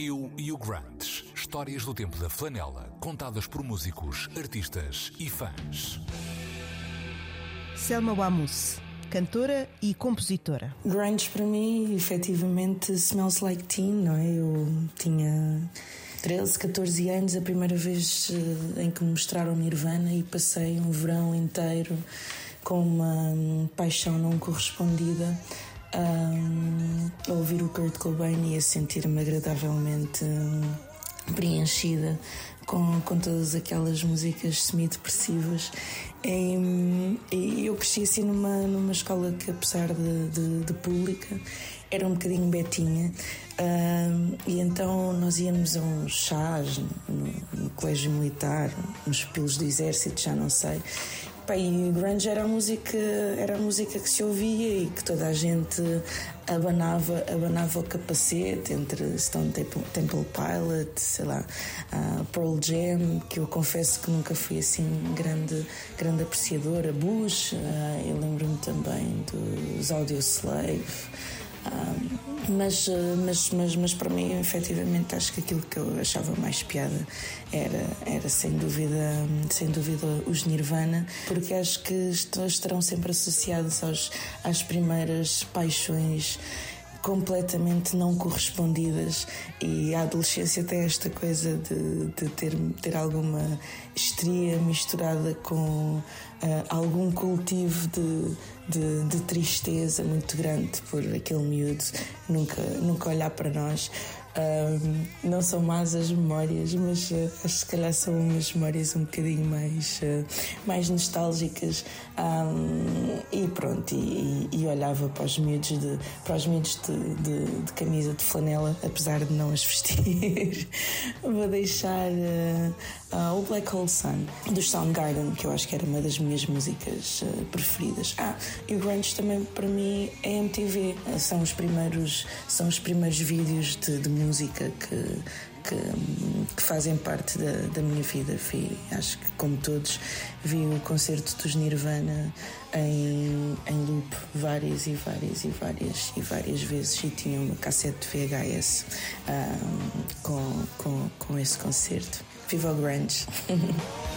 Eu e o Grant. Histórias do tempo da flanela, contadas por músicos, artistas e fãs. Selma Wamus, cantora e compositora. Grunge para mim, efetivamente, smells like teen, não é? Eu tinha 13, 14 anos, a primeira vez eh, em que me mostraram Nirvana e passei um verão inteiro com uma paixão não correspondida um, a ouvir o Kurt Cobain e a sentir-me agradavelmente preenchida com, com todas aquelas músicas semi-depressivas. E, e, eu cresci assim numa, numa escola que, apesar de, de, de pública, era um bocadinho betinha. e então nós íamos a uns chás no, no colégio militar, nos pilos do exército, já não sei. Pá, e grunge era a música era a música que se ouvia e que toda a gente abanava abanava o capacete entre Stone Temple, Temple Pilot sei lá uh, Pearl Jam que eu confesso que nunca fui assim grande grande apreciadora. Bush uh, eu lembro-me também dos Audio Slave mas, eh, mas, mas, mas para mim, efetivamente, acho que aquilo que eu achava mais piada era, era sem dúvida, sem dúvida os Nirvana, porque acho que estarão sempre associados aos, às primeiras paixões completamente não correspondidas. E a adolescência tem esta coisa de, de ter, ter alguma estria misturada com uh, algum cultivo de, de, de, tristeza muito grande por aquele miúdo nunca, nunca olhar para nós um, não são más as memórias, mas uh, se calhar são umas memórias um bocadinho mais, uh, mais nostálgicas. Um, e pronto, e, e, olhava para os miúdos, de, para os miúdos de, de, de, camisa de flanela, apesar de não as vestir. Vou deixar uh, o Black Hole Sun dos Soundgarden, que eu acho que era uma das minhas músicas preferidas. Ah, e o Grunge também para mim é MTV, são os primeiros, são os primeiros vídeos de, de música música que, que, que, fazem parte da, da minha vida. Vi, acho que, como todos, vi o concerto dos Nirvana em, em loop várias e várias e várias e várias vezes e tinha uma cassete VHS um, com, com, com esse concerto. Viva o Grunge!